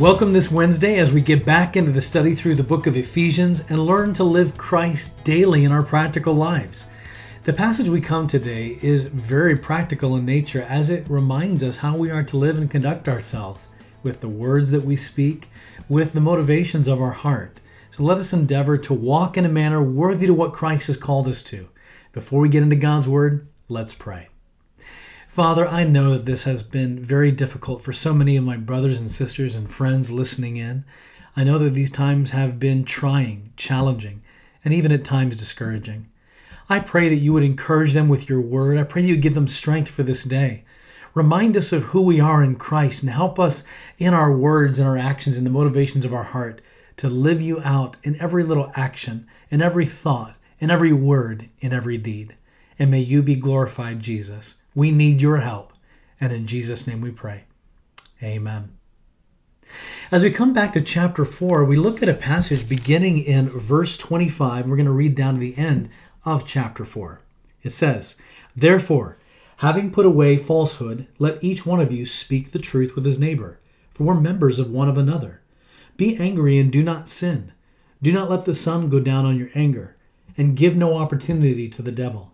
Welcome this Wednesday as we get back into the study through the book of Ephesians and learn to live Christ daily in our practical lives. The passage we come today is very practical in nature as it reminds us how we are to live and conduct ourselves with the words that we speak, with the motivations of our heart. So let us endeavor to walk in a manner worthy to what Christ has called us to. Before we get into God's word, let's pray. Father, I know that this has been very difficult for so many of my brothers and sisters and friends listening in. I know that these times have been trying, challenging, and even at times discouraging. I pray that you would encourage them with your word. I pray you would give them strength for this day. Remind us of who we are in Christ and help us in our words and our actions and the motivations of our heart to live you out in every little action, in every thought, in every word, in every deed. And may you be glorified, Jesus. We need your help. And in Jesus' name we pray. Amen. As we come back to chapter 4, we look at a passage beginning in verse 25. We're going to read down to the end of chapter 4. It says, Therefore, having put away falsehood, let each one of you speak the truth with his neighbor, for we're members of one of another. Be angry and do not sin. Do not let the sun go down on your anger, and give no opportunity to the devil.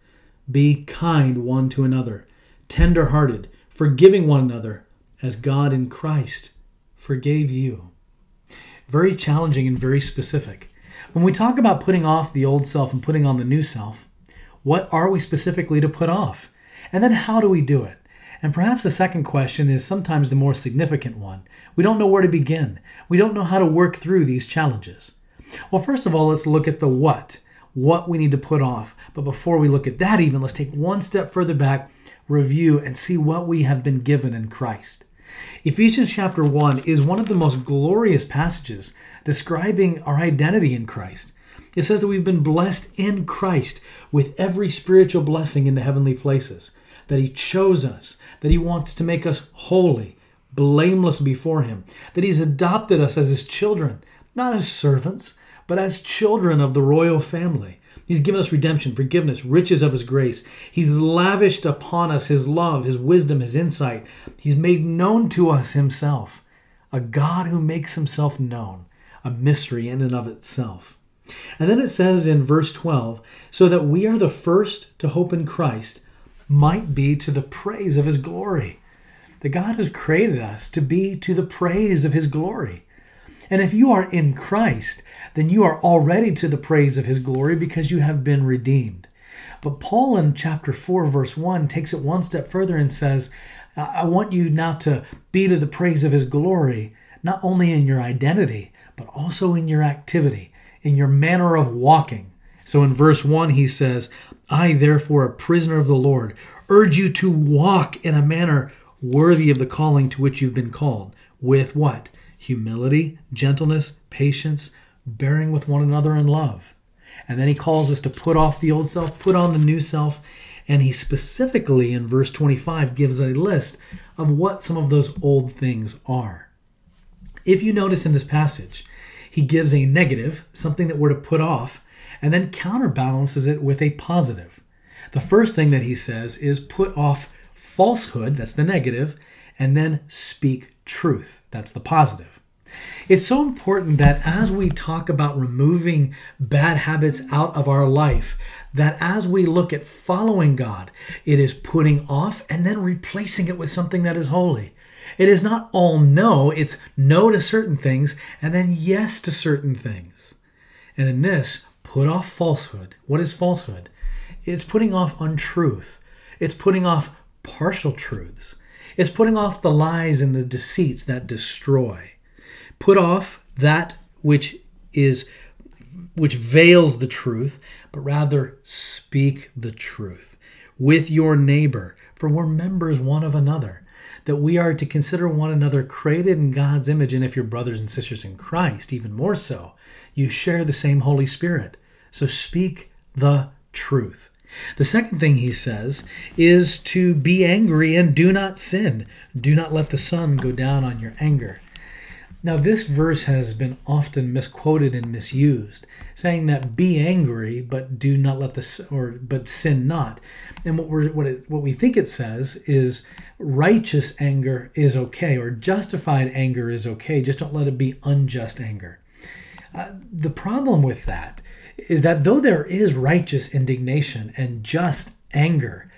Be kind one to another, tender hearted, forgiving one another, as God in Christ forgave you. Very challenging and very specific. When we talk about putting off the old self and putting on the new self, what are we specifically to put off? And then how do we do it? And perhaps the second question is sometimes the more significant one. We don't know where to begin. We don't know how to work through these challenges. Well, first of all, let's look at the what what we need to put off. But before we look at that, even, let's take one step further back, review, and see what we have been given in Christ. Ephesians chapter 1 is one of the most glorious passages describing our identity in Christ. It says that we've been blessed in Christ with every spiritual blessing in the heavenly places, that He chose us, that He wants to make us holy, blameless before Him, that He's adopted us as His children, not as servants, but as children of the royal family. He's given us redemption, forgiveness, riches of His grace. He's lavished upon us His love, His wisdom, His insight. He's made known to us Himself, a God who makes Himself known, a mystery in and of itself. And then it says in verse 12, so that we are the first to hope in Christ might be to the praise of His glory. That God has created us to be to the praise of His glory. And if you are in Christ, then you are already to the praise of his glory because you have been redeemed. But Paul in chapter 4, verse 1 takes it one step further and says, I want you now to be to the praise of his glory, not only in your identity, but also in your activity, in your manner of walking. So in verse 1, he says, I, therefore, a prisoner of the Lord, urge you to walk in a manner worthy of the calling to which you've been called. With what? Humility, gentleness, patience, bearing with one another in love. And then he calls us to put off the old self, put on the new self. And he specifically in verse 25 gives a list of what some of those old things are. If you notice in this passage, he gives a negative, something that we're to put off, and then counterbalances it with a positive. The first thing that he says is put off falsehood, that's the negative, and then speak truth, that's the positive. It's so important that as we talk about removing bad habits out of our life, that as we look at following God, it is putting off and then replacing it with something that is holy. It is not all no, it's no to certain things and then yes to certain things. And in this, put off falsehood. What is falsehood? It's putting off untruth, it's putting off partial truths, it's putting off the lies and the deceits that destroy put off that which is which veils the truth, but rather speak the truth with your neighbor, for we're members one of another. That we are to consider one another created in God's image, and if you're brothers and sisters in Christ, even more so, you share the same Holy Spirit. So speak the truth. The second thing he says is to be angry and do not sin. Do not let the sun go down on your anger. Now, this verse has been often misquoted and misused, saying that be angry, but do not let the or but sin not. And what we what it, what we think it says is righteous anger is okay, or justified anger is okay. Just don't let it be unjust anger. Uh, the problem with that is that though there is righteous indignation and just anger,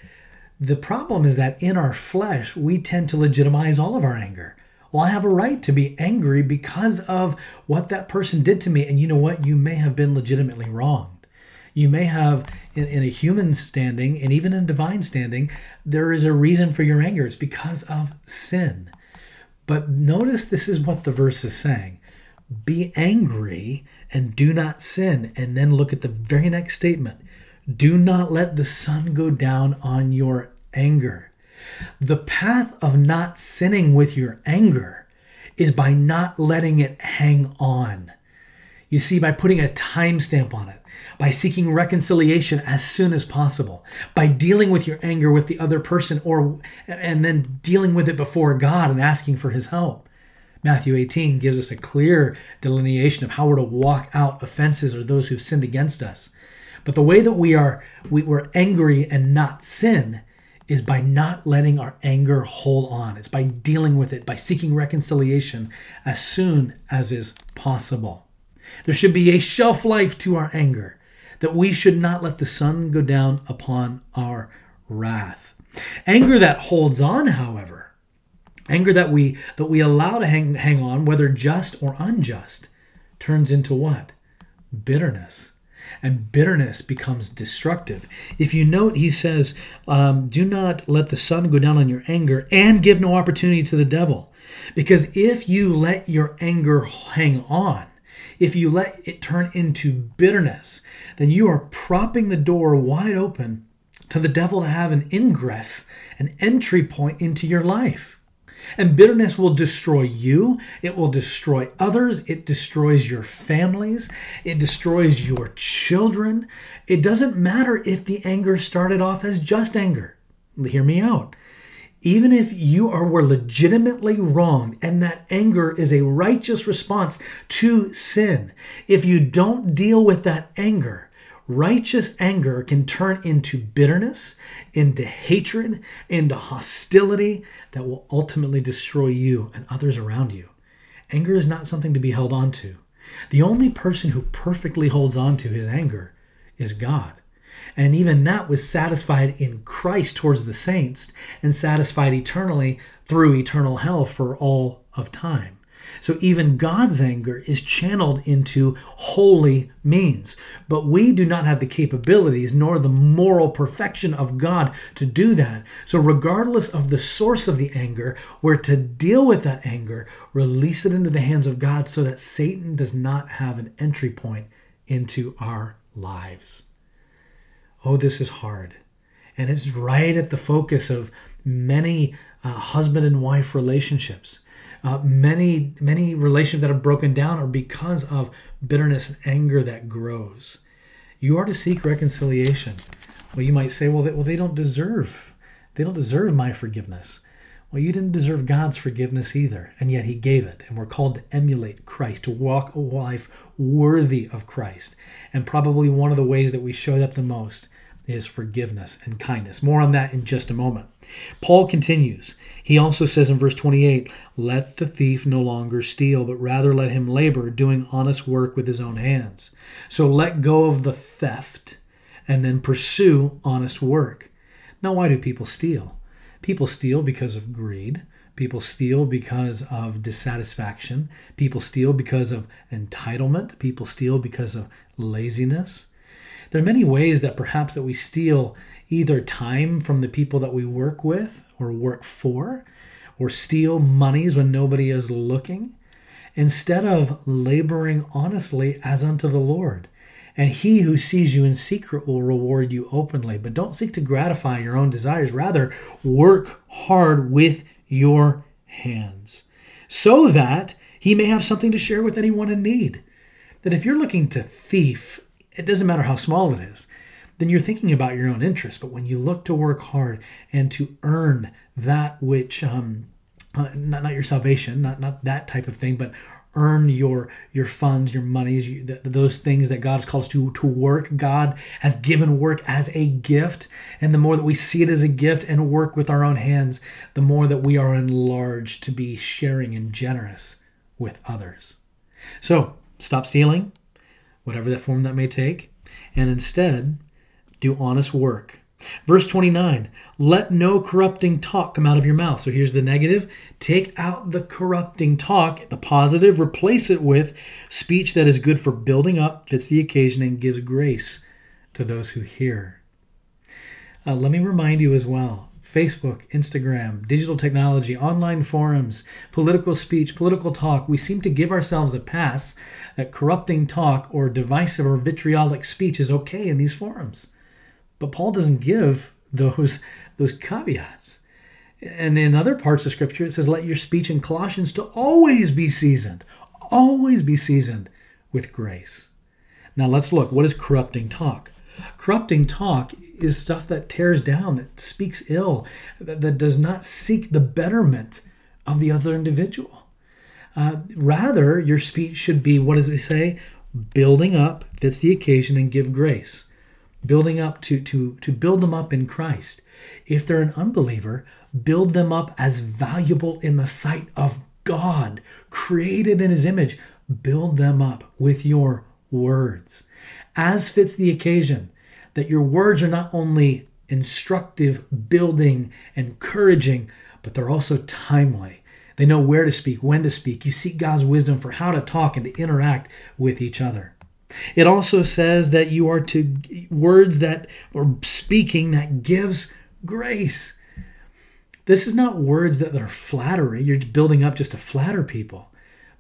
the problem is that in our flesh we tend to legitimize all of our anger well, I have a right to be angry because of what that person did to me. And you know what? You may have been legitimately wronged. You may have, in, in a human standing and even in divine standing, there is a reason for your anger. It's because of sin. But notice this is what the verse is saying be angry and do not sin. And then look at the very next statement do not let the sun go down on your anger. The path of not sinning with your anger is by not letting it hang on. You see, by putting a timestamp on it, by seeking reconciliation as soon as possible, by dealing with your anger with the other person or and then dealing with it before God and asking for his help. Matthew 18 gives us a clear delineation of how we're to walk out offenses or those who've sinned against us. But the way that we are we, we're angry and not sin is by not letting our anger hold on. It's by dealing with it, by seeking reconciliation as soon as is possible. There should be a shelf life to our anger, that we should not let the sun go down upon our wrath. Anger that holds on, however, anger that we that we allow to hang, hang on, whether just or unjust, turns into what? Bitterness and bitterness becomes destructive. If you note, he says, um, Do not let the sun go down on your anger and give no opportunity to the devil. Because if you let your anger hang on, if you let it turn into bitterness, then you are propping the door wide open to the devil to have an ingress, an entry point into your life. And bitterness will destroy you. It will destroy others. It destroys your families. It destroys your children. It doesn't matter if the anger started off as just anger. Hear me out. Even if you are were legitimately wronged and that anger is a righteous response to sin, if you don't deal with that anger, Righteous anger can turn into bitterness, into hatred, into hostility that will ultimately destroy you and others around you. Anger is not something to be held on to. The only person who perfectly holds on to his anger is God. And even that was satisfied in Christ towards the saints and satisfied eternally through eternal hell for all of time. So even God's anger is channeled into holy means. But we do not have the capabilities nor the moral perfection of God to do that. So, regardless of the source of the anger, we're to deal with that anger, release it into the hands of God so that Satan does not have an entry point into our lives. Oh, this is hard. And it's right at the focus of many uh, husband and wife relationships. Uh, many many relationships that have broken down are because of bitterness and anger that grows. You are to seek reconciliation. Well, you might say, well, they, well, they don't deserve they don't deserve my forgiveness. Well, you didn't deserve God's forgiveness either, and yet He gave it. And we're called to emulate Christ, to walk a life worthy of Christ. And probably one of the ways that we show that the most is forgiveness and kindness. More on that in just a moment. Paul continues. He also says in verse 28 Let the thief no longer steal, but rather let him labor, doing honest work with his own hands. So let go of the theft and then pursue honest work. Now, why do people steal? People steal because of greed. People steal because of dissatisfaction. People steal because of entitlement. People steal because of laziness. There are many ways that perhaps that we steal either time from the people that we work with or work for, or steal monies when nobody is looking, instead of laboring honestly as unto the Lord. And he who sees you in secret will reward you openly. But don't seek to gratify your own desires. Rather, work hard with your hands so that he may have something to share with anyone in need. That if you're looking to thief, it doesn't matter how small it is, then you're thinking about your own interest. But when you look to work hard and to earn that which, um, uh, not, not your salvation, not, not that type of thing, but earn your your funds, your monies, you, the, those things that God has called us to to work. God has given work as a gift, and the more that we see it as a gift and work with our own hands, the more that we are enlarged to be sharing and generous with others. So stop stealing, whatever that form that may take, and instead do honest work Verse 29 Let no corrupting talk come out of your mouth. So here's the negative take out the corrupting talk, the positive, replace it with speech that is good for building up, fits the occasion, and gives grace to those who hear. Uh, let me remind you as well Facebook, Instagram, digital technology, online forums, political speech, political talk, we seem to give ourselves a pass that corrupting talk or divisive or vitriolic speech is okay in these forums. But Paul doesn't give those those caveats. And in other parts of scripture it says let your speech in Colossians to always be seasoned, always be seasoned with grace. Now let's look what is corrupting talk? Corrupting talk is stuff that tears down, that speaks ill, that, that does not seek the betterment of the other individual. Uh, rather, your speech should be what does it say? Building up, fits the occasion, and give grace building up to, to, to build them up in Christ. If they're an unbeliever, build them up as valuable in the sight of God, created in his image. Build them up with your words, as fits the occasion, that your words are not only instructive, building, encouraging, but they're also timely. They know where to speak, when to speak. You seek God's wisdom for how to talk and to interact with each other. It also says that you are to words that or speaking that gives grace. This is not words that are flattery. You're building up just to flatter people,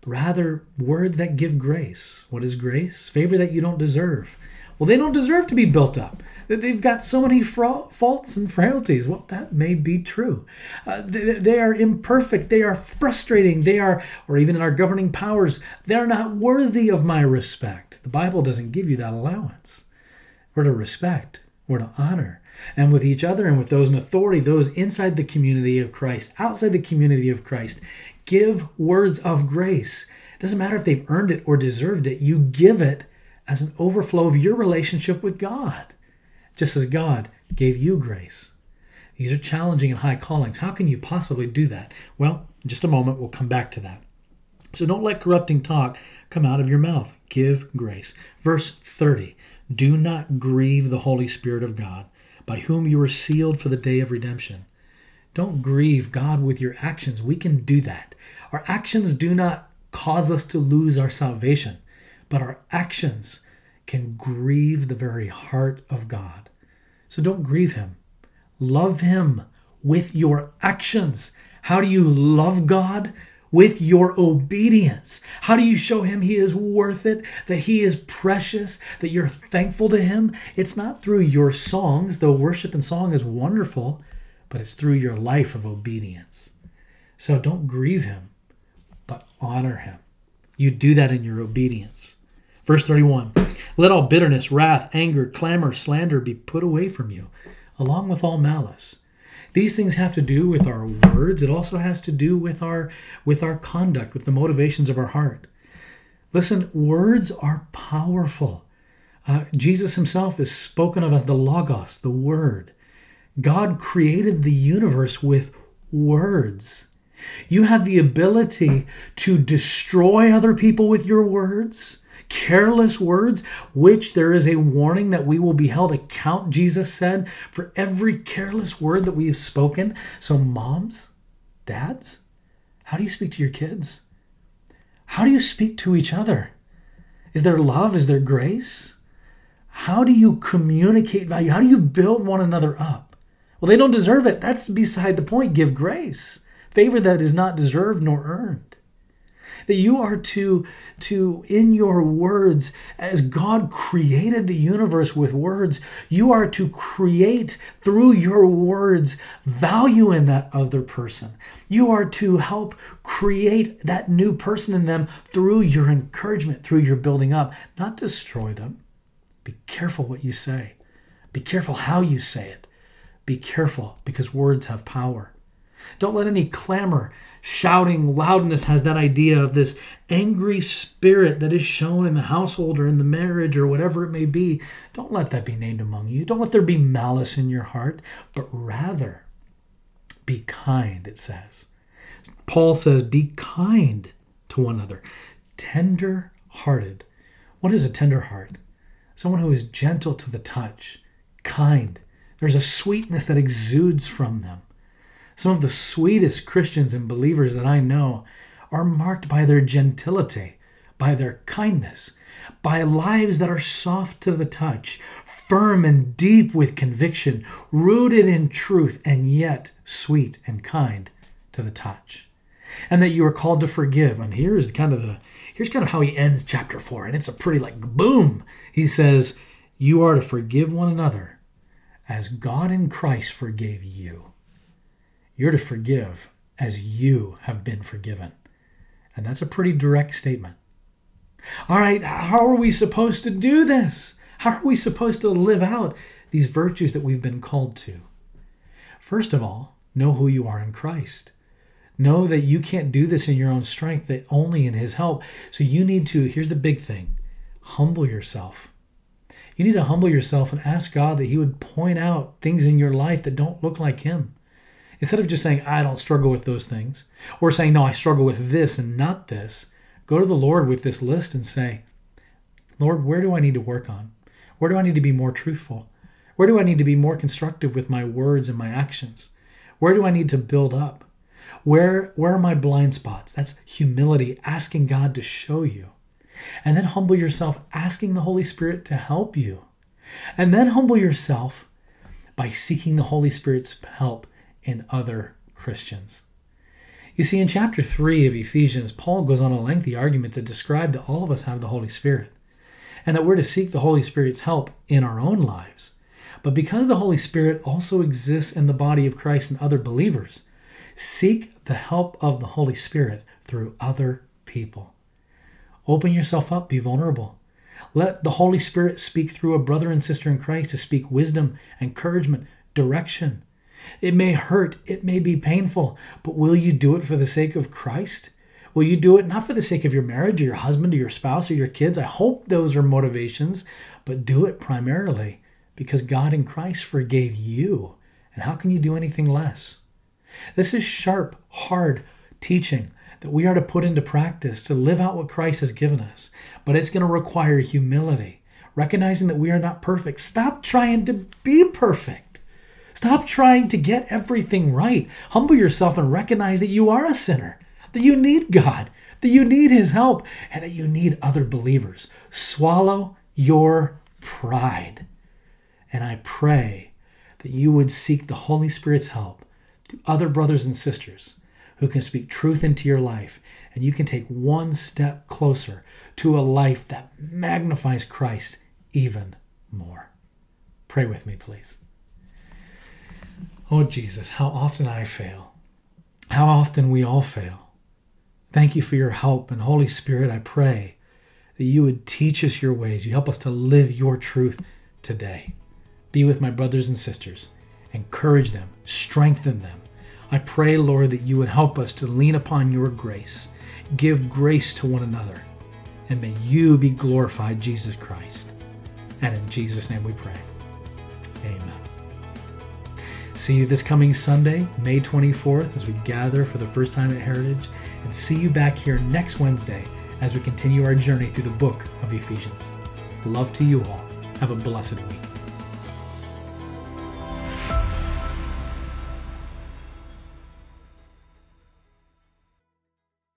rather words that give grace. What is grace? Favor that you don't deserve. Well, they don't deserve to be built up. They've got so many fra- faults and frailties. Well, that may be true. Uh, they, they, are imperfect. They are frustrating. They are, or even in our governing powers, they're not worthy of my respect. The Bible doesn't give you that allowance. We're to respect, we're to honor. And with each other and with those in authority, those inside the community of Christ, outside the community of Christ, give words of grace. It doesn't matter if they've earned it or deserved it, you give it as an overflow of your relationship with God just as God gave you grace. These are challenging and high callings. How can you possibly do that? Well, just a moment, we'll come back to that. So don't let corrupting talk come out of your mouth. Give grace. Verse 30 Do not grieve the Holy Spirit of God, by whom you were sealed for the day of redemption. Don't grieve God with your actions. We can do that. Our actions do not cause us to lose our salvation, but our actions can grieve the very heart of God. So don't grieve him. Love him with your actions. How do you love God? With your obedience. How do you show him he is worth it, that he is precious, that you're thankful to him? It's not through your songs, though worship and song is wonderful, but it's through your life of obedience. So don't grieve him, but honor him. You do that in your obedience. Verse 31 Let all bitterness, wrath, anger, clamor, slander be put away from you, along with all malice. These things have to do with our words. It also has to do with our with our conduct, with the motivations of our heart. Listen, words are powerful. Uh, Jesus himself is spoken of as the Logos, the Word. God created the universe with words. You have the ability to destroy other people with your words careless words, which there is a warning that we will be held account, Jesus said, for every careless word that we have spoken. So, moms, dads, how do you speak to your kids? How do you speak to each other? Is there love? Is there grace? How do you communicate value? How do you build one another up? Well, they don't deserve it. That's beside the point. Give grace, favor that is not deserved nor earned. that you are to to in your words as God created the universe with words you are to create through your words value in that other person you are to help create that new person in them through your encouragement through your building up not destroy them be careful what you say be careful how you say it be careful because words have power don't let any clamor, shouting, loudness has that idea of this angry spirit that is shown in the household or in the marriage or whatever it may be. Don't let that be named among you. Don't let there be malice in your heart, but rather be kind, it says. Paul says, be kind to one another, tender hearted. What is a tender heart? Someone who is gentle to the touch, kind. There's a sweetness that exudes from them. Some of the sweetest Christians and believers that I know are marked by their gentility, by their kindness, by lives that are soft to the touch, firm and deep with conviction, rooted in truth, and yet sweet and kind to the touch. And that you are called to forgive. And here is kind of the here's kind of how he ends chapter 4 and it's a pretty like boom. He says, "You are to forgive one another as God in Christ forgave you." You're to forgive as you have been forgiven. And that's a pretty direct statement. All right, how are we supposed to do this? How are we supposed to live out these virtues that we've been called to? First of all, know who you are in Christ. Know that you can't do this in your own strength, that only in His help. So you need to, here's the big thing humble yourself. You need to humble yourself and ask God that He would point out things in your life that don't look like Him. Instead of just saying, I don't struggle with those things, or saying, no, I struggle with this and not this, go to the Lord with this list and say, Lord, where do I need to work on? Where do I need to be more truthful? Where do I need to be more constructive with my words and my actions? Where do I need to build up? Where, where are my blind spots? That's humility, asking God to show you. And then humble yourself, asking the Holy Spirit to help you. And then humble yourself by seeking the Holy Spirit's help in other Christians. You see, in chapter 3 of Ephesians, Paul goes on a lengthy argument to describe that all of us have the Holy Spirit and that we're to seek the Holy Spirit's help in our own lives. But because the Holy Spirit also exists in the body of Christ and other believers, seek the help of the Holy Spirit through other people. Open yourself up, be vulnerable. Let the Holy Spirit speak through a brother and sister in Christ to speak wisdom, encouragement, direction, it may hurt, it may be painful, but will you do it for the sake of Christ? Will you do it not for the sake of your marriage or your husband or your spouse or your kids? I hope those are motivations, but do it primarily because God in Christ forgave you. And how can you do anything less? This is sharp, hard teaching that we are to put into practice to live out what Christ has given us. But it's going to require humility, recognizing that we are not perfect. Stop trying to be perfect. Stop trying to get everything right. Humble yourself and recognize that you are a sinner, that you need God, that you need His help, and that you need other believers. Swallow your pride. And I pray that you would seek the Holy Spirit's help to other brothers and sisters who can speak truth into your life, and you can take one step closer to a life that magnifies Christ even more. Pray with me, please. Oh, Jesus, how often I fail. How often we all fail. Thank you for your help. And Holy Spirit, I pray that you would teach us your ways. You help us to live your truth today. Be with my brothers and sisters. Encourage them, strengthen them. I pray, Lord, that you would help us to lean upon your grace. Give grace to one another. And may you be glorified, Jesus Christ. And in Jesus' name we pray. Amen. See you this coming Sunday, May 24th, as we gather for the first time at Heritage, and see you back here next Wednesday as we continue our journey through the book of Ephesians. Love to you all. Have a blessed week.